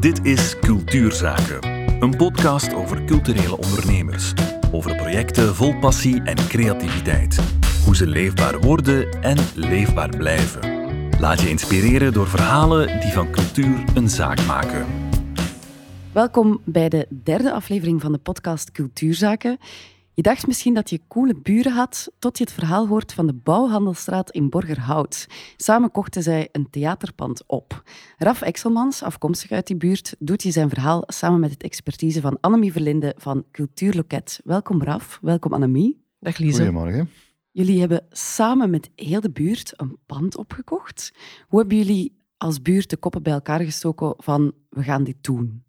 Dit is Cultuurzaken, een podcast over culturele ondernemers. Over projecten vol passie en creativiteit. Hoe ze leefbaar worden en leefbaar blijven. Laat je inspireren door verhalen die van cultuur een zaak maken. Welkom bij de derde aflevering van de podcast Cultuurzaken. Je dacht misschien dat je coole buren had, tot je het verhaal hoort van de Bouwhandelstraat in Borgerhout. Samen kochten zij een theaterpand op. Raf Exelmans, afkomstig uit die buurt, doet je zijn verhaal samen met het expertise van Annemie Verlinde van Cultuurloket. Welkom Raf, welkom Annemie. Dag Lise. Goedemorgen. Jullie hebben samen met heel de buurt een pand opgekocht. Hoe hebben jullie als buurt de koppen bij elkaar gestoken van we gaan dit doen?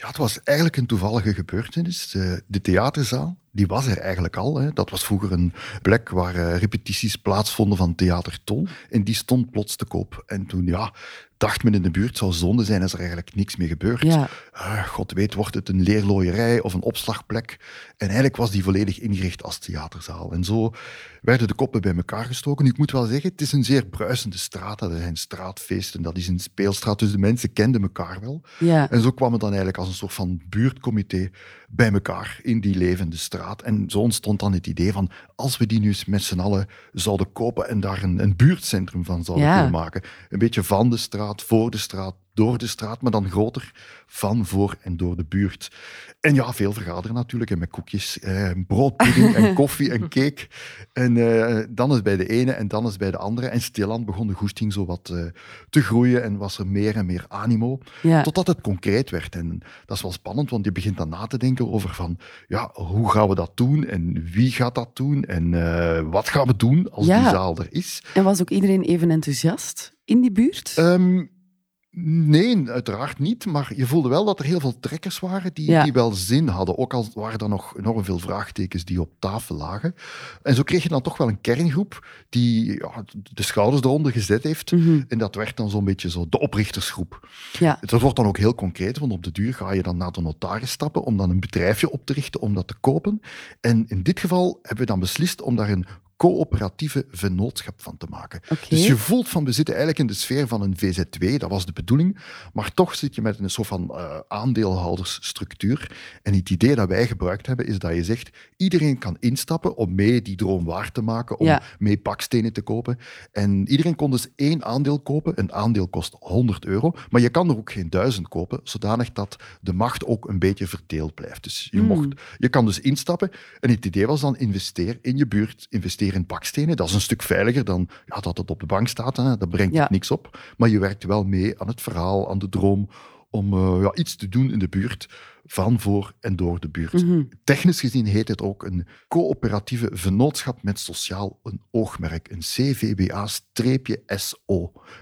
Ja, het was eigenlijk een toevallige gebeurtenis. De, de theaterzaal, die was er eigenlijk al. Hè. Dat was vroeger een plek waar uh, repetities plaatsvonden van Theater Tol. En die stond plots te koop. En toen, ja, dacht men in de buurt, zou zonde zijn als er eigenlijk niks meer gebeurt. Ja. Uh, God weet, wordt het een leerlooierij of een opslagplek. En eigenlijk was die volledig ingericht als theaterzaal. En zo werden de koppen bij elkaar gestoken. Nu, ik moet wel zeggen, het is een zeer bruisende straat. Er zijn straatfeesten, dat is een speelstraat, dus de mensen kenden elkaar wel. Ja. En zo kwam het dan eigenlijk als een soort van buurtcomité bij elkaar in die levende straat. En zo ontstond dan het idee van, als we die nu eens met z'n allen zouden kopen en daar een, een buurtcentrum van zouden Ja. kunnen maken. Een beetje van de straat, voor de straat, door de straat, maar dan groter van, voor en door de buurt. En ja, veel vergaderen natuurlijk, en met koekjes, eh, broodpudding en koffie en cake. En eh, dan is bij de ene en dan is bij de andere. En stilaan begon de goesting zo wat eh, te groeien en was er meer en meer animo. Ja. Totdat het concreet werd. En dat is wel spannend, want je begint dan na te denken over van, ja, hoe gaan we dat doen en wie gaat dat doen en eh, wat gaan we doen als Ja. die zaal er is. En was ook iedereen even enthousiast in die buurt? Ehm, nee, uiteraard niet. Maar je voelde wel dat er heel veel trekkers waren die, Ja. die wel zin hadden. Ook al waren er nog enorm veel vraagtekens die op tafel lagen. En zo kreeg je dan toch wel een kerngroep die ja, de schouders eronder gezet heeft. Mhm. En dat werd dan zo'n beetje zo de oprichtersgroep. Ja. Dat wordt dan ook heel concreet, want op de duur ga je dan naar de notaris stappen om dan een bedrijfje op te richten om dat te kopen. En in dit geval hebben we dan beslist om daar een coöperatieve vennootschap van te maken. Dus je voelt van, we zitten eigenlijk in de sfeer van een VZW, dat was de bedoeling, maar toch zit je met een soort van eh, aandeelhoudersstructuur. En het idee dat wij gebruikt hebben, is dat je zegt, iedereen kan instappen om mee die droom waar te maken, om Ja. mee bakstenen te kopen. En iedereen kon dus één aandeel kopen. Een aandeel kost 100 euro, maar je kan er ook geen duizend kopen, zodanig dat de macht ook een beetje verdeeld blijft. Dus je, Hmm. mocht, je kan dus instappen. En het idee was dan, investeer in je buurt, investeer in bakstenen. Dat is een stuk veiliger dan ja, dat het op de bank staat. Hè. Dat brengt Ja. niks op. Maar je werkt wel mee aan het verhaal, aan de droom, om eh, ja, iets te doen in de buurt, van, voor en door de buurt. Mhm. Technisch gezien heet het ook een coöperatieve vennootschap met sociaal een oogmerk, een CVBA-SO.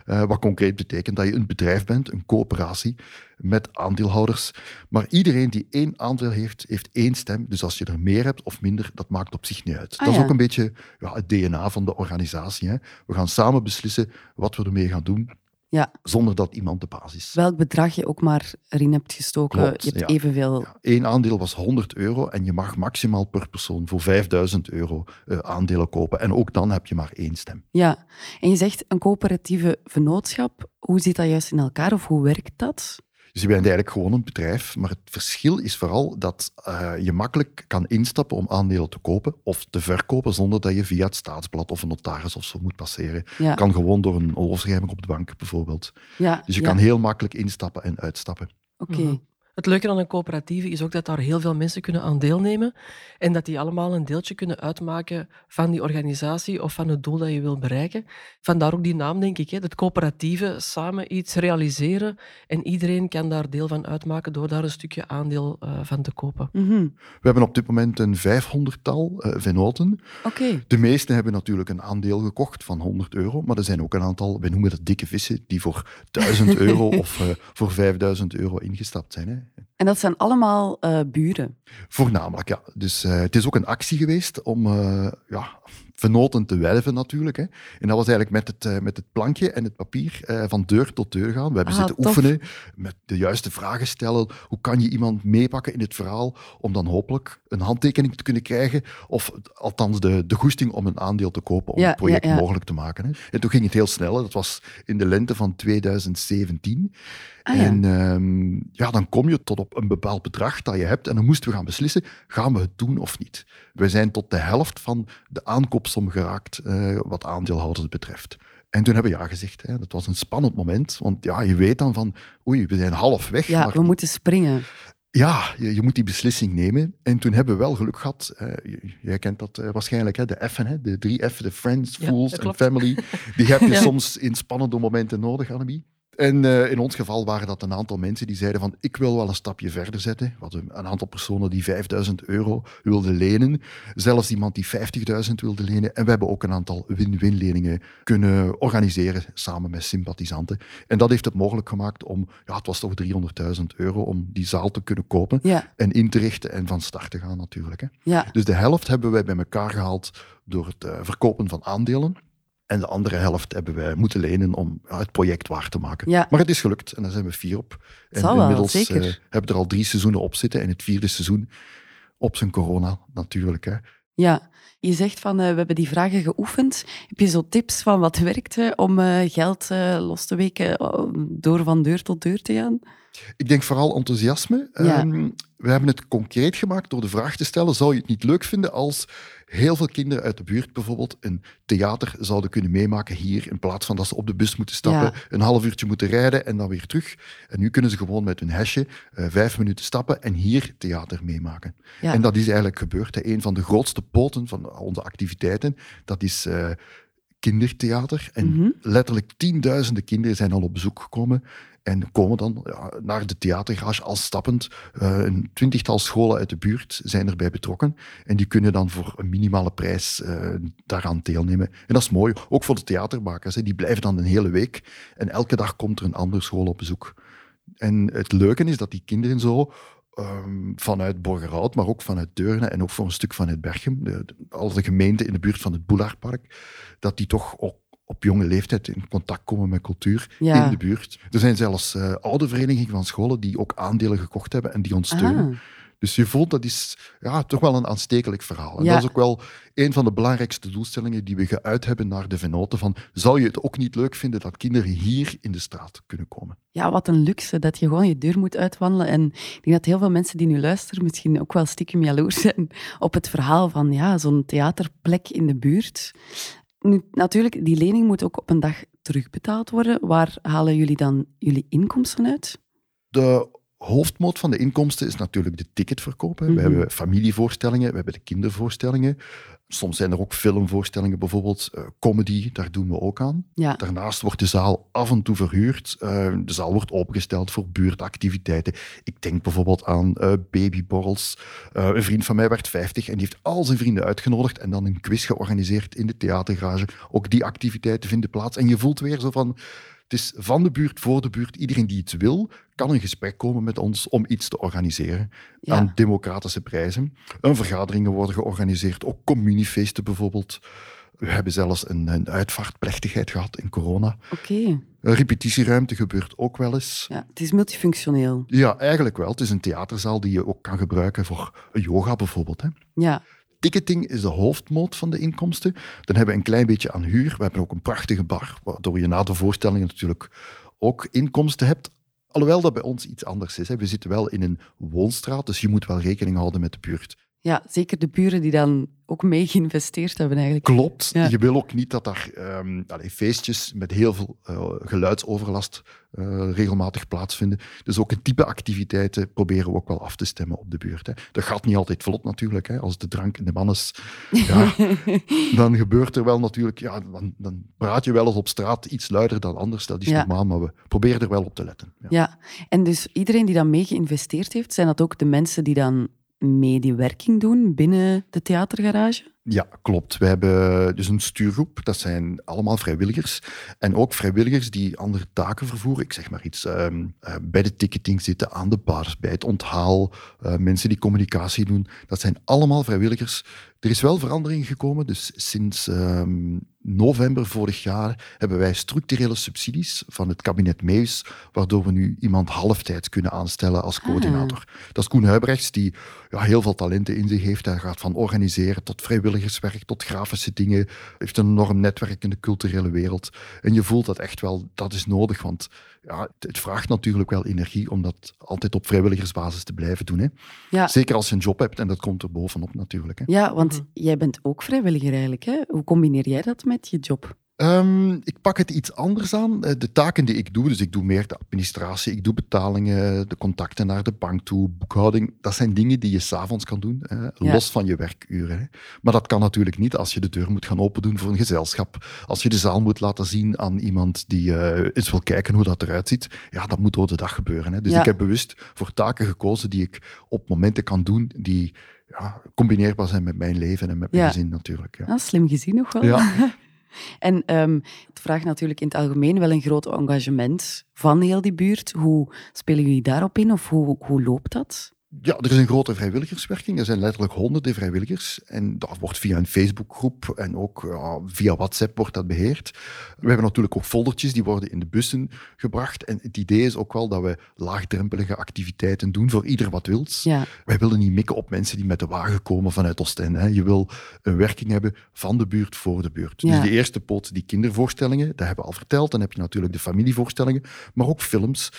Eh, wat concreet betekent dat je een bedrijf bent, een coöperatie met aandeelhouders. Maar iedereen die één aandeel heeft, heeft één stem. Dus als je er meer hebt of minder, dat maakt op zich niet uit. Ah, dat is ja. ook een beetje ja, het DNA van de organisatie. Hè. We gaan samen beslissen wat we ermee gaan doen, Ja. zonder dat iemand de baas is. Welk bedrag je ook maar erin hebt gestoken, Klopt, je hebt ja. evenveel... Ja, Eén aandeel was 100 euro en je mag maximaal per persoon voor 5000 euro eh, aandelen kopen. En ook dan heb je maar één stem. Ja. En je zegt een coöperatieve vennootschap. Hoe zit dat juist in elkaar of hoe werkt dat? Dus je bent eigenlijk gewoon een bedrijf, maar het verschil is vooral dat eh, je makkelijk kan instappen om aandelen te kopen of te verkopen zonder dat je via het staatsblad of een notaris of zo moet passeren. Ja. kan gewoon door een overschrijving op de bank bijvoorbeeld. Ja. Dus je ja. kan heel makkelijk instappen en uitstappen. Oké. Mhm. Het leuke aan een coöperatieve is ook dat daar heel veel mensen kunnen aan deelnemen en dat die allemaal een deeltje kunnen uitmaken van die organisatie of van het doel dat je wil bereiken. Vandaar ook die naam, denk ik. Hè. Het coöperatieve, samen iets realiseren en iedereen kan daar deel van uitmaken door daar een stukje aandeel eh, van te kopen. Mhm. We hebben op dit moment een 500-tal eh vennoten. Oké. De meesten hebben natuurlijk een aandeel gekocht van 100 euro, maar er zijn ook een aantal, wij noemen dat dikke vissen, die voor 1000 euro of eh, voor 5000 euro ingestapt zijn. Hè. En dat zijn allemaal eh, buren. Voornamelijk, ja. Dus eh, het is ook een actie geweest om eh, ja, venoten te werven natuurlijk. Hè. En dat was eigenlijk met het, eh, met het plankje en het papier eh, van deur tot deur gaan. We hebben Ah, zitten tof. oefenen, met de juiste vragen stellen. Hoe kan je iemand meepakken in het verhaal om dan hopelijk een handtekening te kunnen krijgen of althans de, de goesting om een aandeel te kopen om Ja, het project ja, ja. mogelijk te maken. Hè. En toen ging het heel snel. hè. Dat was in de lente van 2017. Ah. En ehm, ja, dan kom je tot op een bepaald bedrag dat je hebt. En dan moesten we gaan beslissen, gaan we het doen of niet? We zijn tot de helft van de aankoopsom geraakt, eh, wat aandeelhouders betreft. En toen hebben we ja gezegd. Hè. Dat was een spannend moment. Want ja, je weet dan van, oei, we zijn half weg. Ja, maar we moeten springen. ja, je, je moet die beslissing nemen. En toen hebben we wel geluk gehad. eh, jij kent dat eh, waarschijnlijk, hè, de F'en, hè, de drie F'en, de friends, Ja, fools en family. Die heb je Ja. soms in spannende momenten nodig, Annemie. En eh, in ons geval waren dat een aantal mensen die zeiden van ik wil wel een stapje verder zetten. Hadden een aantal personen die 5000 euro wilden lenen. Zelfs iemand die 50.000 wilde lenen. En we hebben ook een aantal win-win leningen kunnen organiseren samen met sympathisanten. En dat heeft het mogelijk gemaakt om, ja het was toch 300.000 euro om die zaal te kunnen kopen Ja, en in te richten en van start te gaan natuurlijk. Hè. ja. Dus de helft hebben wij bij elkaar gehaald door het eh, verkopen van aandelen. En de andere helft hebben wij moeten lenen om ja, het project waar te maken. Ja. Maar het is gelukt en daar zijn we fier op. En wel, inmiddels zeker. eh, hebben we er al drie seizoenen op zitten en het vierde seizoen op zijn corona natuurlijk. Hè. Ja, je zegt van eh, we hebben die vragen geoefend. Heb je zo tips van wat werkte om eh, geld eh, los te weken eh, door van deur tot deur te gaan? Ik denk vooral enthousiasme. Ja. Ehm, we hebben het concreet gemaakt door de vraag te stellen: zou je het niet leuk vinden als heel veel kinderen uit de buurt bijvoorbeeld een theater zouden kunnen meemaken hier, in plaats van dat ze op de bus moeten stappen, Ja. een half uurtje moeten rijden en dan weer terug. En nu kunnen ze gewoon met hun hesje eh, vijf minuten stappen en hier theater meemaken. Ja. En dat is eigenlijk gebeurd. Hè. Een van de grootste poten van onze activiteiten, dat is eh, kindertheater. En Mhm. letterlijk tienduizenden kinderen zijn al op bezoek gekomen en komen dan ja, naar de theatergarage al stappend. Eh, een twintigtal scholen uit de buurt zijn erbij betrokken. En die kunnen dan voor een minimale prijs eh, daaraan deelnemen. En dat is mooi, ook voor de theatermakers. Hè. Die blijven dan een hele week. En elke dag komt er een andere school op bezoek. En het leuke is dat die kinderen zo ehm, vanuit Borgerhout, maar ook vanuit Deurne en ook voor een stuk vanuit Berchem, de, de, al de gemeenten in de buurt van het Boulaardpark, dat die toch ook op jonge leeftijd in contact komen met cultuur Ja. in de buurt. Er zijn zelfs eh, oude verenigingen van scholen die ook aandelen gekocht hebben en die ons steunen. Ah, Dus je voelt dat is ja, toch wel een aanstekelijk verhaal. En Ja. dat is ook wel een van de belangrijkste doelstellingen die we geuit hebben naar de venoten. Van, zou je het ook niet leuk vinden dat kinderen hier in de straat kunnen komen? ja, wat een luxe dat je gewoon je deur moet uitwandelen. En ik denk dat heel veel mensen die nu luisteren misschien ook wel stiekem jaloers zijn op het verhaal van ja, zo'n theaterplek in de buurt. Nu, natuurlijk, die lening moet ook op een dag terugbetaald worden. Waar halen jullie dan jullie inkomsten uit? De hoofdmoot van de inkomsten is natuurlijk de ticketverkoop. hè. Mhm. We hebben familievoorstellingen, we hebben de kindervoorstellingen. Soms zijn er ook filmvoorstellingen, bijvoorbeeld eh, comedy, daar doen we ook aan. Ja, Daarnaast wordt de zaal af en toe verhuurd. Eh, de zaal wordt opengesteld voor buurtactiviteiten. Ik denk bijvoorbeeld aan eh, babyborrels. Een vriend van mij werd 50 en die heeft al zijn vrienden uitgenodigd en dan een quiz georganiseerd in de theatergarage. Ook die activiteiten vinden plaats. En je voelt weer zo van... Het is van de buurt, voor de buurt. Iedereen die iets wil, kan in gesprek komen met ons om iets te organiseren. Ja. Aan democratische prijzen. Een vergaderingen worden georganiseerd, ook communiefeesten bijvoorbeeld. We hebben zelfs een, een uitvaartplechtigheid gehad in corona. oké. Een repetitieruimte gebeurt ook wel eens. Ja, het is multifunctioneel. Ja, eigenlijk wel. Het is een theaterzaal die je ook kan gebruiken voor yoga bijvoorbeeld. Hè. Ja, Ticketing is de hoofdmoot van de inkomsten. Dan hebben we een klein beetje aan huur. We hebben ook een prachtige bar, waardoor je na de voorstellingen natuurlijk ook inkomsten hebt. Alhoewel dat bij ons iets anders is. Hè. We zitten wel in een woonstraat, dus je moet wel rekening houden met de buurt. Ja, zeker de buren die dan ook mee geïnvesteerd hebben eigenlijk. Klopt. Ja. Je wil ook niet dat daar ehm, feestjes met heel veel eh, geluidsoverlast eh, regelmatig plaatsvinden. Dus ook een type activiteiten proberen we ook wel af te stemmen op de buurt. Hè. Dat gaat niet altijd vlot natuurlijk. Hè. Als de drank in de man is, ja, dan gebeurt er wel natuurlijk... Ja, dan, dan praat je wel eens op straat iets luider dan anders. Dat is Ja. normaal, maar we proberen er wel op te letten. Ja. Ja, en dus iedereen die dan mee geïnvesteerd heeft, zijn dat ook de mensen die dan mee die werking doen binnen de theatergarage? Ja, klopt. We hebben dus een stuurgroep. Dat zijn allemaal vrijwilligers. En ook vrijwilligers die andere taken vervoeren. Ik zeg maar iets. ehm, eh, bij de ticketing zitten, aan de bar, bij het onthaal. eh, mensen die communicatie doen. Dat zijn allemaal vrijwilligers. Er is wel verandering gekomen. Dus sinds ehm, november vorig jaar hebben wij structurele subsidies van het kabinet Meus, waardoor we nu iemand halftijds kunnen aanstellen als coördinator. Dat is Koen Huibrechts, die ja, heel veel talenten in zich heeft. Hij gaat van organiseren tot vrijwilligerswerk, tot grafische dingen. heeft een enorm netwerk in de culturele wereld. En je voelt dat echt wel, dat is nodig, want ja, het vraagt natuurlijk wel energie om dat altijd op vrijwilligersbasis te blijven doen. Hè. Ja. Zeker als je een job hebt en dat komt er bovenop natuurlijk. Hè. Ja, want Mhm. jij bent ook vrijwilliger eigenlijk. Hè? Hoe combineer jij dat met je job? Ehm, ik pak het iets anders aan. Eh, De taken die ik doe, dus ik doe meer de administratie, ik doe betalingen, de contacten naar de bank toe, boekhouding. Dat zijn dingen die je s'avonds kan doen, hè, Ja. los van je werkuren. Hè. Maar dat kan natuurlijk niet als je de deur moet gaan opendoen voor een gezelschap. Als je de zaal moet laten zien aan iemand die eh, eens wil kijken hoe dat eruit ziet. Ja, dat moet door de dag gebeuren. Hè. Dus Ja. ik heb bewust voor taken gekozen die ik op momenten kan doen die ja, combineerbaar zijn met mijn leven en met mijn Ja. gezin natuurlijk. Ja. Ah, slim gezien nog wel. Ja. En ehm, het vraagt natuurlijk in het algemeen wel een groot engagement van heel die buurt. Hoe spelen jullie daarop in of hoe, hoe loopt dat? Ja, er is een grote vrijwilligerswerking. Er zijn letterlijk honderden vrijwilligers. En dat wordt via een Facebookgroep en ook ja, via WhatsApp wordt dat beheerd. We hebben natuurlijk ook foldertjes, die worden in de bussen gebracht. En het idee is ook wel dat we laagdrempelige activiteiten doen voor ieder wat wils. Ja, Wij willen niet mikken op mensen die met de wagen komen vanuit Oostende. Hè. Je wil een werking hebben van de buurt voor de buurt. Ja. Dus de eerste poot, die kindervoorstellingen, dat hebben we al verteld. Dan heb je natuurlijk de familievoorstellingen, maar ook films.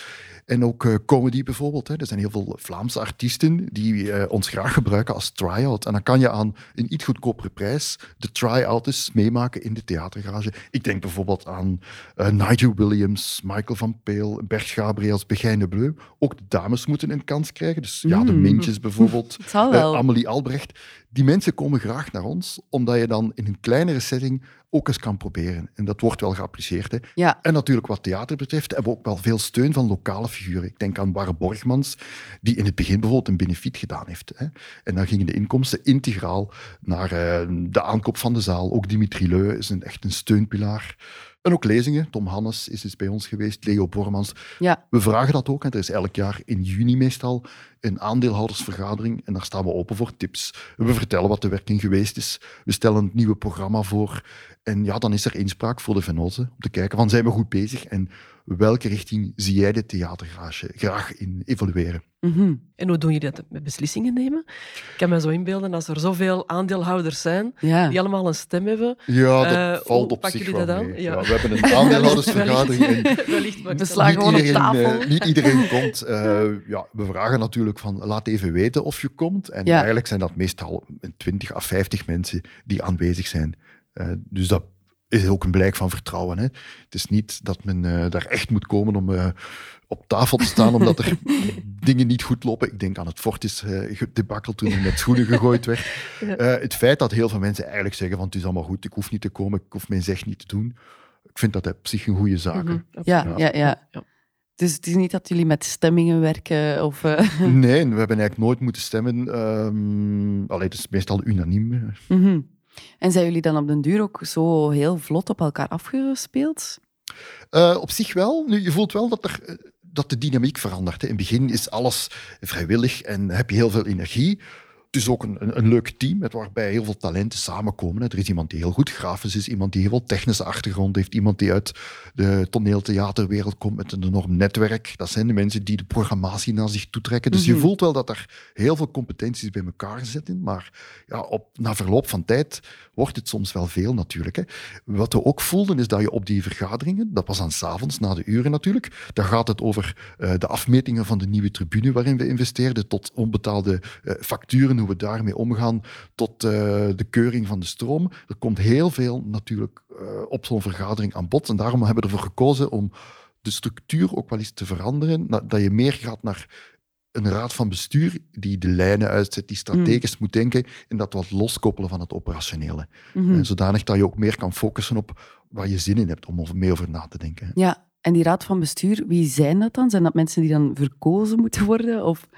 En ook eh, comedy bijvoorbeeld. Hè. Er zijn heel veel Vlaamse artiesten die eh, ons graag gebruiken als try-out. En dan kan je aan een iets goedkopere prijs de try-out eens meemaken in de theatergarage. Ik denk bijvoorbeeld aan eh, Nigel Williams, Michael van Peel, Bert Gabriels, Begijn de Bleu. Ook de dames moeten een kans krijgen. Dus ja, de Mm. Mintjes bijvoorbeeld. Eh. Amelie Albrecht. Die mensen komen graag naar ons, omdat je dan in een kleinere setting ook eens kan proberen. En dat wordt wel geapprecieerd. Hè. ja, En natuurlijk wat theater betreft hebben we ook wel veel steun van lokale figuren. Ik denk aan Barre Borgmans, die in het begin bijvoorbeeld een benefiet gedaan heeft. Hè. En dan gingen de inkomsten integraal naar eh, de aankoop van de zaal. Ook Dimitri Leu is een, echt een steunpilaar. En ook lezingen. Tom Hannes is eens bij ons geweest, Leo Bormans. ja. We vragen dat ook. En er is elk jaar in juni meestal een aandeelhoudersvergadering. En daar staan we open voor tips. We vertellen wat de werking geweest is. We stellen het nieuwe programma voor. En ja, dan is er inspraak voor de venoten om te kijken van zijn we goed bezig en welke richting zie jij de theatergarage graag in evolueren. Mhm. En hoe doen jullie dat met beslissingen nemen? Ik kan me zo inbeelden, als er zoveel aandeelhouders zijn, ja. die allemaal een stem hebben. Ja, dat Eh, valt op zich wel mee. Ja. Ja, we hebben een aandeelhoudersvergadering. Wellicht, We slaan gewoon op iedereen, tafel. eh, niet iedereen komt. Eh, ja, we vragen natuurlijk van laat even weten of je komt. En Ja. eigenlijk zijn dat meestal 20 à 50 mensen die aanwezig zijn. Eh, dus dat is ook een blijk van vertrouwen. Hè. Het is niet dat men eh, daar echt moet komen om eh, op tafel te staan omdat er dingen niet goed lopen. Ik denk aan het Fortis eh debakel toen er met schoenen gegooid werd. Eh, het feit dat heel veel mensen eigenlijk zeggen van het is allemaal goed, ik hoef niet te komen, ik hoef mijn zeg niet te doen. Ik vind dat op zich een goede zaak. Mhm, Ja, ja, ja. Ja. Dus het is niet dat jullie met stemmingen werken of... eh, Nee, we hebben eigenlijk nooit moeten stemmen. Ehm allee, het is meestal unaniem. mhm. En zijn jullie dan op den duur ook zo heel vlot op elkaar afgespeeld? Eh, op zich wel. Nu, je voelt wel dat, er, eh, dat de dynamiek verandert. In het begin is alles vrijwillig en heb je heel veel energie. Het is ook een, een, een leuk team met waarbij heel veel talenten samenkomen. Er is iemand die heel goed grafisch is, iemand die heel veel technische achtergrond heeft, iemand die uit de toneeltheaterwereld komt met een enorm netwerk. Dat zijn de mensen die de programmatie naar zich toetrekken. Dus Mhm. je voelt wel dat er heel veel competenties bij elkaar zitten. Maar ja, op, na verloop van tijd wordt het soms wel veel natuurlijk. Hè. Wat we ook voelden is dat je op die vergaderingen, dat was aan s'avonds, na de uren natuurlijk, daar gaat het over eh, de afmetingen van de nieuwe tribune waarin we investeerden, tot onbetaalde eh, facturen, hoe we daarmee omgaan, tot eh, de keuring van de stroom. Er komt heel veel natuurlijk eh, op zo'n vergadering aan bod. En daarom hebben we ervoor gekozen om de structuur ook wel eens te veranderen, dat je meer gaat naar een raad van bestuur die de lijnen uitzet, die strategisch moet denken en dat wat loskoppelen van het operationele. Mhm. En zodanig dat je ook meer kan focussen op waar je zin in hebt om over, mee over na te denken. Ja, en die raad van bestuur, wie zijn dat dan? Zijn dat mensen die dan verkozen moeten worden? Of...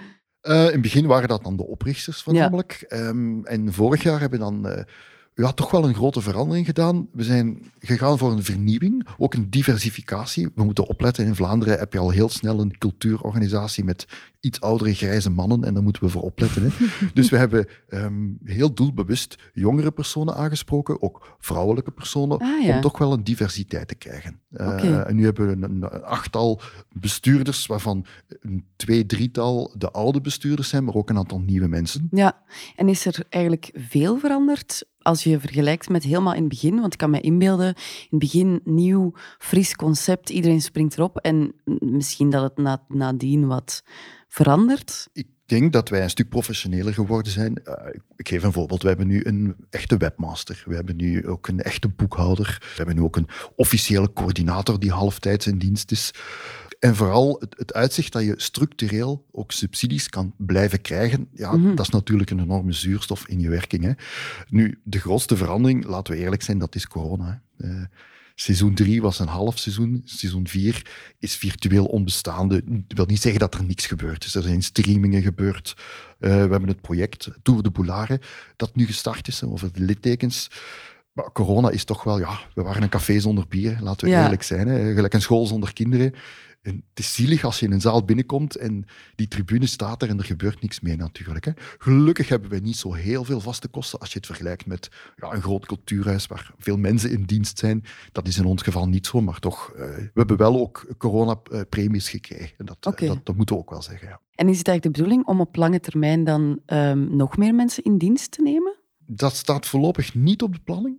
Eh, in het begin waren dat dan de oprichters voornamelijk. Ehm, en vorig jaar hebben dan eh, ja, toch wel een grote verandering gedaan. We zijn gegaan voor een vernieuwing, ook een diversificatie. We moeten opletten. In Vlaanderen heb je al heel snel een cultuurorganisatie met iets oudere grijze mannen en daar moeten we voor opletten. Hè. dus we hebben ehm, heel doelbewust jongere personen aangesproken, ook vrouwelijke personen, Ah, ja. om toch wel een diversiteit te krijgen. Eh. En nu hebben we een, een achttal bestuurders, waarvan een twee, drietal de oude bestuurders zijn, maar ook een aantal nieuwe mensen. Ja, en is er eigenlijk veel veranderd als je vergelijkt met helemaal in het begin? Want ik kan me inbeelden, in het begin nieuw, fris concept, iedereen springt erop en misschien dat het na, nadien wat verandert. Ik denk dat wij een stuk professioneler geworden zijn. Eh, ik- geef een voorbeeld. We hebben nu een echte webmaster. We hebben nu ook een echte boekhouder. We hebben nu ook een officiële coördinator die halftijds in dienst is. En vooral het, het uitzicht dat je structureel ook subsidies kan blijven krijgen, ja, Mhm. dat is natuurlijk een enorme zuurstof in je werking. Hè. Nu, de grootste verandering, laten we eerlijk zijn, dat is corona. Hè. Eh, Seizoen 3 was een half seizoen. Seizoen 4 is virtueel onbestaande. Dat wil niet zeggen dat er niks gebeurd is. Er zijn streamingen gebeurd. Eh, we hebben het project Tour de Boulare, dat nu gestart is, over de littekens. Maar corona is toch wel, ja, we waren een café zonder bier, laten we Ja. eerlijk zijn. Hè. Gelijk een school zonder kinderen. En het is zielig als je in een zaal binnenkomt en die tribune staat er en er gebeurt niks meer natuurlijk. Hè. Gelukkig hebben we niet zo heel veel vaste kosten als je het vergelijkt met ja, een groot cultuurhuis waar veel mensen in dienst zijn. Dat is in ons geval niet zo, maar toch, eh, we hebben wel ook coronapremies gekregen. En dat, eh, dat, dat moeten we ook wel zeggen, ja. En is het eigenlijk de bedoeling om op lange termijn dan ehm, nog meer mensen in dienst te nemen? Dat staat voorlopig niet op de planning.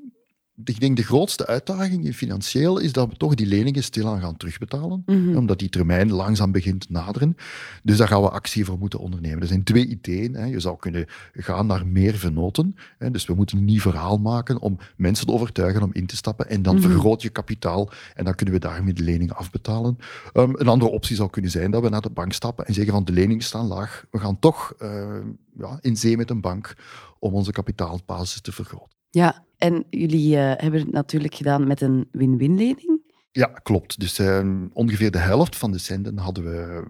Ik denk de grootste uitdaging financieel is dat we toch die leningen stilaan gaan terugbetalen. Mhm. Omdat die termijn langzaam begint te naderen. Dus daar gaan we actie voor moeten ondernemen. Er zijn twee ideeën. Hè. Je zou kunnen gaan naar meer vernoten. Hè. Dus we moeten een nieuw verhaal maken om mensen te overtuigen om in te stappen. En dan Mhm. vergroot je kapitaal en dan kunnen we daarmee de lening afbetalen. Ehm, een andere optie zou kunnen zijn dat we naar de bank stappen en zeggen van de leningen staan laag. We gaan toch eh, ja, in zee met een bank om onze kapitaalbasis te vergroten. Ja, en jullie eh, hebben het natuurlijk gedaan met een win-win-lening. Ja, klopt. Dus eh, ongeveer de helft van de centen hadden we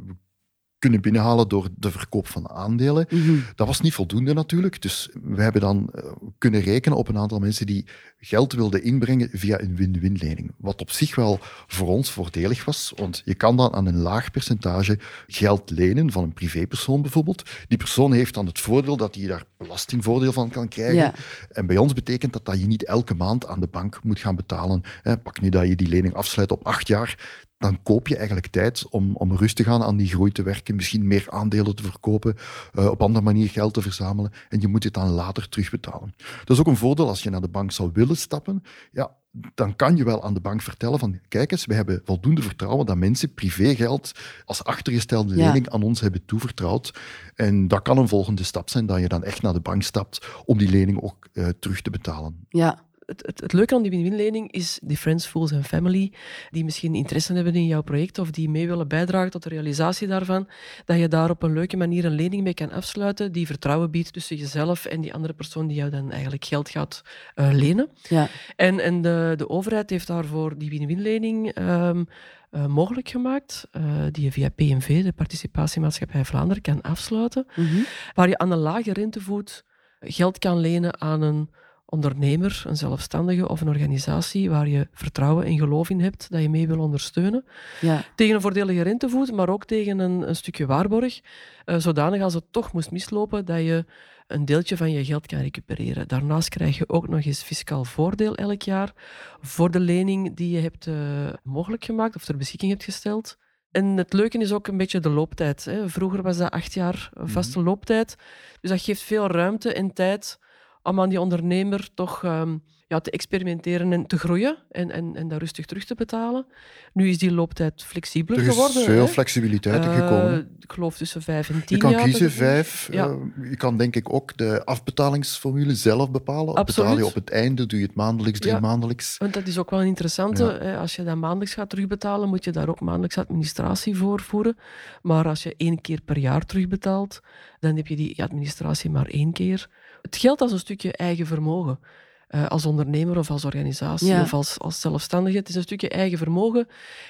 kunnen binnenhalen door de verkoop van aandelen. Mhm. Dat was niet voldoende natuurlijk. Dus we hebben dan eh, kunnen rekenen op een aantal mensen die geld wilden inbrengen via een win-win-lening. Wat op zich wel voor ons voordelig was, want je kan dan aan een laag percentage geld lenen van een privépersoon bijvoorbeeld. Die persoon heeft dan het voordeel dat hij daar belastingvoordeel van kan krijgen. Ja. En bij ons betekent dat dat je niet elke maand aan de bank moet gaan betalen. Hè, Pak nu dat je die lening afsluit op acht jaar, dan koop je eigenlijk tijd om, om rustig aan aan die groei te werken, misschien meer aandelen te verkopen, eh, op andere manier geld te verzamelen en je moet het dan later terugbetalen. Dat is ook een voordeel als je naar de bank zou willen stappen. Ja, dan kan je wel aan de bank vertellen van kijk eens, we hebben voldoende vertrouwen dat mensen privégeld als achtergestelde Ja. lening aan ons hebben toevertrouwd. En dat kan een volgende stap zijn, dat je dan echt naar de bank stapt om die lening ook eh, terug te betalen. Ja, Het, het, het leuke aan die win-win-lening is die friends, fools en family die misschien interesse hebben in jouw project of die mee willen bijdragen tot de realisatie daarvan, dat je daar op een leuke manier een lening mee kan afsluiten die vertrouwen biedt tussen jezelf en die andere persoon die jou dan eigenlijk geld gaat eh, lenen. ja. En, en de, de overheid heeft daarvoor die win-win-lening ehm, eh, mogelijk gemaakt, eh, die je via PMV, de Participatiemaatschappij Vlaanderen, kan afsluiten Mhm. waar je aan een lage rentevoet geld kan lenen aan een ondernemer, een zelfstandige of een organisatie waar je vertrouwen en geloof in hebt dat je mee wil ondersteunen. ja. Tegen een voordelige rentevoet, maar ook tegen een, een stukje waarborg, eh, zodanig als het toch moest mislopen dat je een deeltje van je geld kan recupereren. Daarnaast krijg je ook nog eens fiscaal voordeel elk jaar voor de lening die je hebt eh, mogelijk gemaakt of ter beschikking hebt gesteld. En het leuke is ook een beetje de looptijd. Hè. Vroeger was dat acht jaar vaste looptijd. Dus dat geeft veel ruimte en tijd om aan die ondernemer toch ehm, ja, te experimenteren en te groeien en, en, en dat rustig terug te betalen. Nu is die looptijd flexibeler Er is geworden. veel hè. flexibiliteit Eh, gekomen. ik geloof tussen vijf en tien Je kan jaar. kiezen, vijf. Ja. eh, je kan denk ik ook de afbetalingsformule zelf bepalen. Absoluut. Betaal je op het einde, doe je het maandelijks, drie Ja. maandelijks. Want dat is ook wel een interessante. Ja. hè. Als je dat maandelijks gaat terugbetalen, moet je daar ook maandelijks administratie voor voeren. Maar als je één keer per jaar terugbetaalt, dan heb je die administratie maar één keer. Het geldt als een stukje eigen vermogen. eh, als ondernemer of als organisatie Ja. of als, als zelfstandige. Het is een stukje eigen vermogen.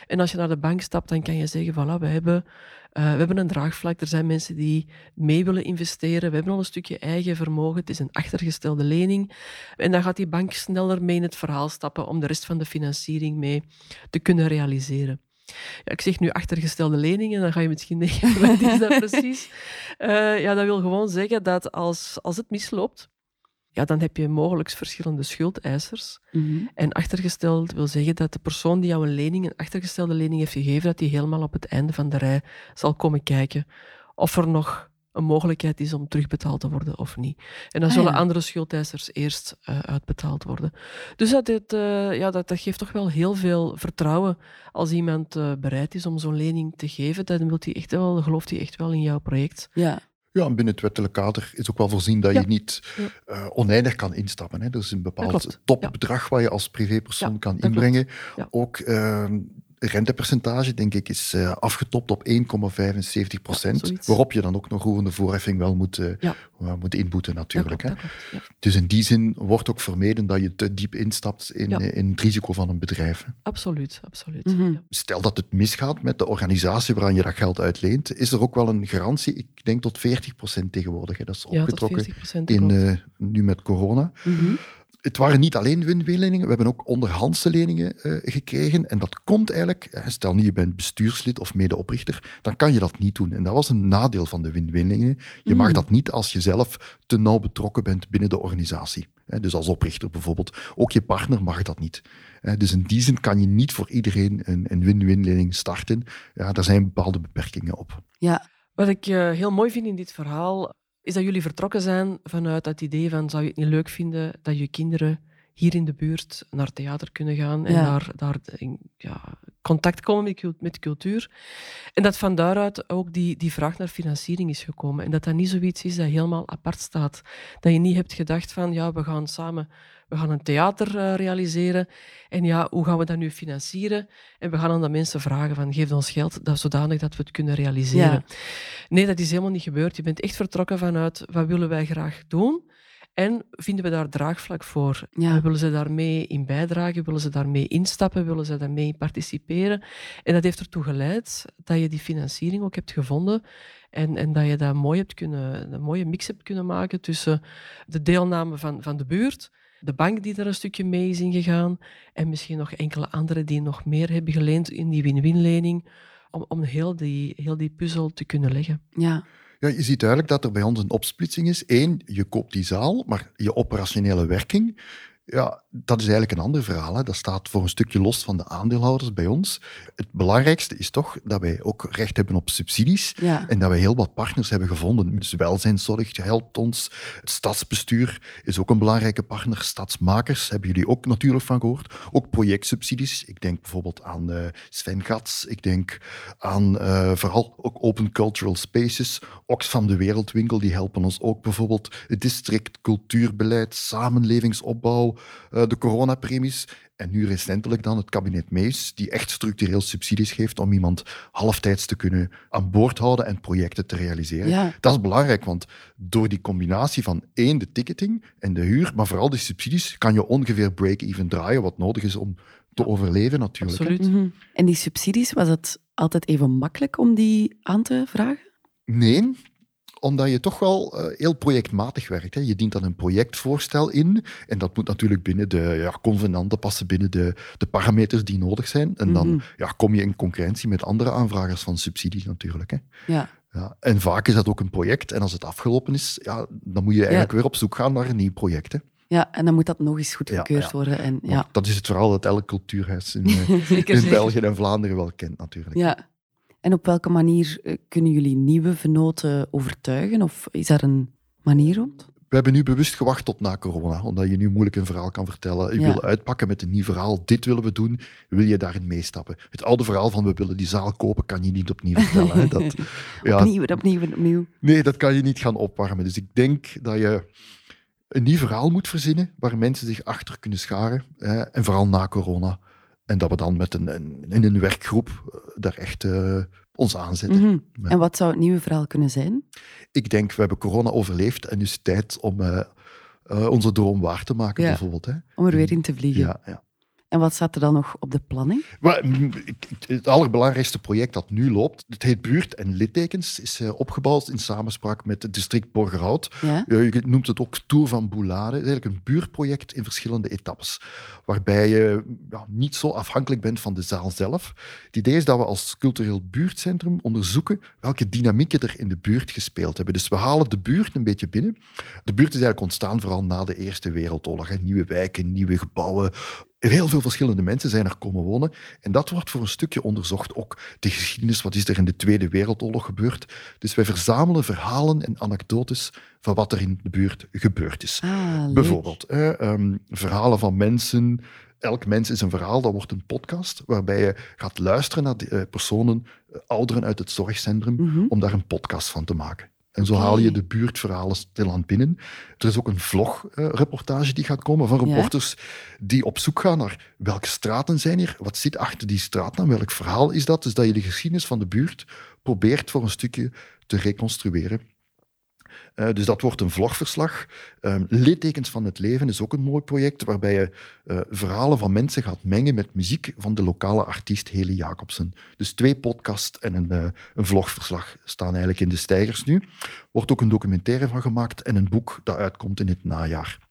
En als je naar de bank stapt, dan kan je zeggen, voilà, we hebben, eh, we hebben een draagvlak. Er zijn mensen die mee willen investeren. We hebben al een stukje eigen vermogen. Het is een achtergestelde lening. En dan gaat die bank sneller mee in het verhaal stappen om de rest van de financiering mee te kunnen realiseren. Ja, ik zeg nu achtergestelde leningen, dan ga je misschien denken, wat is dat precies? Eh, ja, dat wil gewoon zeggen dat als, als het misloopt, ja, dan heb je mogelijk verschillende schuldeisers. Mhm. En achtergesteld wil zeggen dat de persoon die jou een lening, een achtergestelde lening heeft gegeven, dat die helemaal op het einde van de rij zal komen kijken of er nog een mogelijkheid is om terugbetaald te worden of niet. En dan Ah, zullen ja. andere schuldeisers eerst eh, uitbetaald worden. Dus dat, dit, eh, ja, dat, dat geeft toch wel heel veel vertrouwen als iemand eh, bereid is om zo'n lening te geven. Dan wil hij echt wel, gelooft hij echt wel in jouw project. Ja. Ja, en binnen het wettelijk kader is ook wel voorzien dat Ja. je niet Ja. eh, oneindig kan instappen. Hè. Er is een bepaald topbedrag waar je als privépersoon Ja, kan inbrengen. Ja. Ook ehm, rentepercentage, denk ik, is eh, afgetopt op 1,75 procent. waarop je dan ook nog roerende voorheffing wel moet, eh, Ja. moet inboeten, Dat natuurlijk. klopt, Hè. dat klopt, ja. Dus in die zin wordt ook vermeden dat je te diep instapt in, Ja. eh, in het risico van een bedrijf. hè. Absoluut, absoluut. Mhm. Ja. Stel dat het misgaat met de organisatie waaraan je dat geld uitleent, is er ook wel een garantie, ik denk tot 40 procent tegenwoordig. Hè. Dat is Ja, tot opgetrokken 40 in, eh, nu met corona. Mhm. Het waren niet alleen win-win-leningen, we hebben ook onderhandse leningen eh, gekregen. En dat komt eigenlijk, eh, stel nu je bent bestuurslid of medeoprichter, dan kan je dat niet doen. En dat was een nadeel van de win-win-leningen. Je mag Mm. dat niet als je zelf te nauw betrokken bent binnen de organisatie. Hè, Dus als oprichter bijvoorbeeld. Ook je partner mag dat niet. Hè, Dus in die zin kan je niet voor iedereen een, een win-win-lening starten. Ja, daar zijn bepaalde beperkingen op. Ja. Wat ik eh, heel mooi vind in dit verhaal, is dat jullie vertrokken zijn vanuit dat idee van zou je het niet leuk vinden dat je kinderen hier in de buurt naar theater kunnen gaan en Ja. daar, daar in ja, contact komen met, cul- met cultuur. En dat van daaruit ook die, die vraag naar financiering is gekomen. En dat dat niet zoiets is dat helemaal apart staat. Dat je niet hebt gedacht van ja, we gaan samen we gaan een theater eh, realiseren. En ja, hoe gaan we dat nu financieren? En we gaan aan de mensen vragen van geef ons geld dat, zodanig dat we het kunnen realiseren. Ja. Nee, dat is helemaal niet gebeurd. Je bent echt vertrokken vanuit wat willen wij graag doen en vinden we daar draagvlak voor. Ja. En willen ze daarmee in bijdragen? Willen ze daarmee instappen? Willen ze daarmee participeren? En dat heeft ertoe geleid dat je die financiering ook hebt gevonden en, en dat je dat mooi hebt kunnen, een mooie mix hebt kunnen maken tussen de deelname van, van de buurt, de bank die er een stukje mee is ingegaan en misschien nog enkele anderen die nog meer hebben geleend in die win-win-lening om, om heel, die, heel die puzzel te kunnen leggen. Ja. Ja, je ziet duidelijk dat er bij ons een opsplitsing is. Eén, je koopt die zaal, maar je operationele werking, ja, dat is eigenlijk een ander verhaal. Hè. Dat staat voor een stukje los van de aandeelhouders bij ons. Het belangrijkste is toch dat wij ook recht hebben op subsidies. Ja. En dat wij heel wat partners hebben gevonden. Dus welzijnszorg helpt ons. Het stadsbestuur is ook een belangrijke partner. Stadsmakers hebben jullie ook natuurlijk van gehoord. Ook projectsubsidies. Ik denk bijvoorbeeld aan eh, Sven Gats. Ik denk aan eh, vooral ook Open Cultural Spaces. Oxfam de Wereldwinkel, die helpen ons ook bijvoorbeeld. Het district cultuurbeleid, samenlevingsopbouw, eh, de coronapremies. En nu recentelijk dan het kabinet Mees, die echt structureel subsidies geeft om iemand halftijds te kunnen aan boord houden en projecten te realiseren. Ja. Dat is belangrijk, want door die combinatie van één, de ticketing en de huur, maar vooral de subsidies, kan je ongeveer break-even draaien, wat nodig is om te overleven natuurlijk. Absoluut. Mhm. En die subsidies, was het altijd even makkelijk om die aan te vragen? Nee, omdat je toch wel eh, heel projectmatig werkt. Hè. Je dient dan een projectvoorstel in en dat moet natuurlijk binnen de ja, convenanten passen, binnen de, de parameters die nodig zijn. En dan Mhm. ja, kom je in concurrentie met andere aanvragers van subsidies natuurlijk. Hè. Ja. Ja, en vaak is dat ook een project. En als het afgelopen is, ja, dan moet je eigenlijk weer op zoek gaan naar een nieuw project. Hè. Ja, en dan moet dat nog eens goedgekeurd ja. worden. En, Want ja. Dat is het verhaal dat elk cultuurhuis in, eh, in. België en Vlaanderen wel kent natuurlijk. ja. En op welke manier eh, kunnen jullie nieuwe venoten overtuigen? Of is daar een manier rond? We hebben nu bewust gewacht tot na corona, omdat je nu moeilijk een verhaal kan vertellen. Je Ja. wil uitpakken met een nieuw verhaal, dit willen we doen, wil je daarin meestappen. Het oude verhaal van we willen die zaal kopen, kan je niet opnieuw vertellen. Hè. Dat, ja, Opnieuw, opnieuw, opnieuw. nee, dat kan je niet gaan opwarmen. Dus ik denk dat je een nieuw verhaal moet verzinnen waar mensen zich achter kunnen scharen. Hè, en vooral na corona. En dat we dan met een, een, in een werkgroep eh, daar echt eh, ons aanzetten. Mhm. Ja. En wat zou het nieuwe verhaal kunnen zijn? Ik denk, we hebben corona overleefd en nu is het tijd om eh, onze droom waar te maken, Ja. bijvoorbeeld. Hè. Om er weer in te vliegen. Ja, ja. En wat staat er dan nog op de planning? Het allerbelangrijkste project dat nu loopt, het heet Buurt en Littekens, is eh, opgebouwd in samenspraak met het district Borgerhout. Ja? Ja, je noemt het ook Tour van Boulade. Het is eigenlijk een buurtproject in verschillende etappes, waarbij je ja, niet zo afhankelijk bent van de zaal zelf. Het idee is dat we als cultureel buurtcentrum onderzoeken welke dynamieken er in de buurt gespeeld hebben. Dus we halen de buurt een beetje binnen. De buurt is eigenlijk ontstaan vooral na de Eerste Wereldoorlog. Hè. Nieuwe wijken, nieuwe gebouwen. Heel veel verschillende mensen zijn er komen wonen. En dat wordt voor een stukje onderzocht. Ook de geschiedenis, wat is er in de Tweede Wereldoorlog gebeurd. Dus wij verzamelen verhalen en anekdotes van wat er in de buurt gebeurd is. Ah. Bijvoorbeeld ehm, verhalen van mensen. Elk mens is een verhaal, dat wordt een podcast, waarbij je gaat luisteren naar eh, personen, eh, ouderen uit het zorgcentrum, Mhm. om daar een podcast van te maken. En zo haal je de buurtverhalen stilaan binnen. Er is ook een vlogreportage die gaat komen van Ja. reporters die op zoek gaan naar welke straten zijn hier, wat zit achter die straatnaam, welk verhaal is dat. Dus dat je de geschiedenis van de buurt probeert voor een stukje te reconstrueren. Eh, dus dat wordt een vlogverslag. Ehm Littekens van het leven is ook een mooi project waarbij je eh, verhalen van mensen gaat mengen met muziek van de lokale artiest Heli Jacobsen. Dus twee podcasts en een, eh, een vlogverslag staan eigenlijk in de stijgers nu. Wordt ook een documentaire van gemaakt en een boek dat uitkomt in het najaar.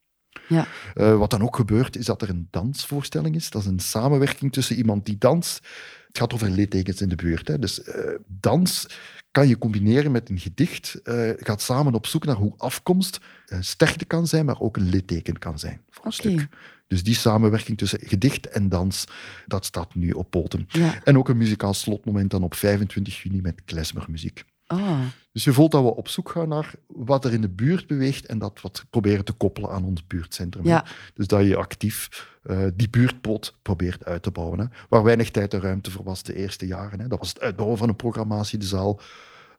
Ja. Eh, wat dan ook gebeurt, is dat er een dansvoorstelling is. Dat is een samenwerking tussen iemand die danst. Het gaat over littekens in de buurt. Hè. Dus eh, dans kan je combineren met een gedicht. Je gaat samen op zoek naar hoe afkomst sterkte kan zijn, maar ook een litteken kan zijn. Voor een stuk. Dus die samenwerking tussen gedicht en dans, dat staat nu op poten. Ja. En ook een muzikaal slotmoment dan op 25 juni met klezmermuziek. Ah, Dus je voelt dat we op zoek gaan naar wat er in de buurt beweegt en dat wat proberen te koppelen aan ons buurtcentrum. ja. Dus dat je actief eh, die buurtpot probeert uit te bouwen. Hè. Waar weinig tijd en ruimte voor was de eerste jaren. Hè. Dat was het uitbouwen van een programmatie, de zaal.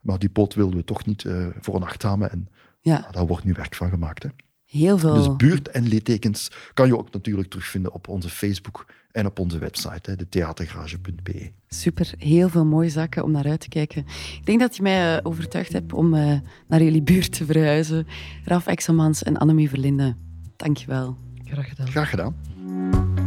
Maar die pot wilden we toch niet eh, voor een achthamen. En ja. daar wordt nu werk van gemaakt. Hè. Heel veel. Dus buurt- en littekens kan je ook natuurlijk terugvinden op onze Facebook en op onze website, hè, de theatergarage.be. Super, heel veel mooie zaken om naar uit te kijken. Ik denk dat je mij eh, overtuigd hebt om eh, naar jullie buurt te verhuizen. Raf Exelmans en Annemie Verlinde. Dankjewel. Graag gedaan. Graag gedaan.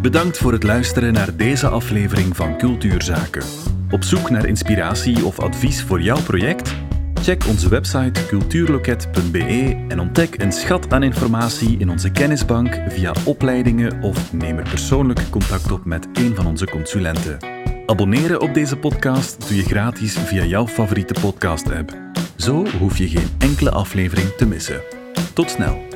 Bedankt voor het luisteren naar deze aflevering van Cultuurzaken. Op zoek naar inspiratie of advies voor jouw project? Check onze website cultuurloket.be en ontdek een schat aan informatie in onze kennisbank via opleidingen of neem er persoonlijk contact op met een van onze consulenten. Abonneren op deze podcast doe je gratis via jouw favoriete podcast-app. Zo hoef je geen enkele aflevering te missen. Tot snel!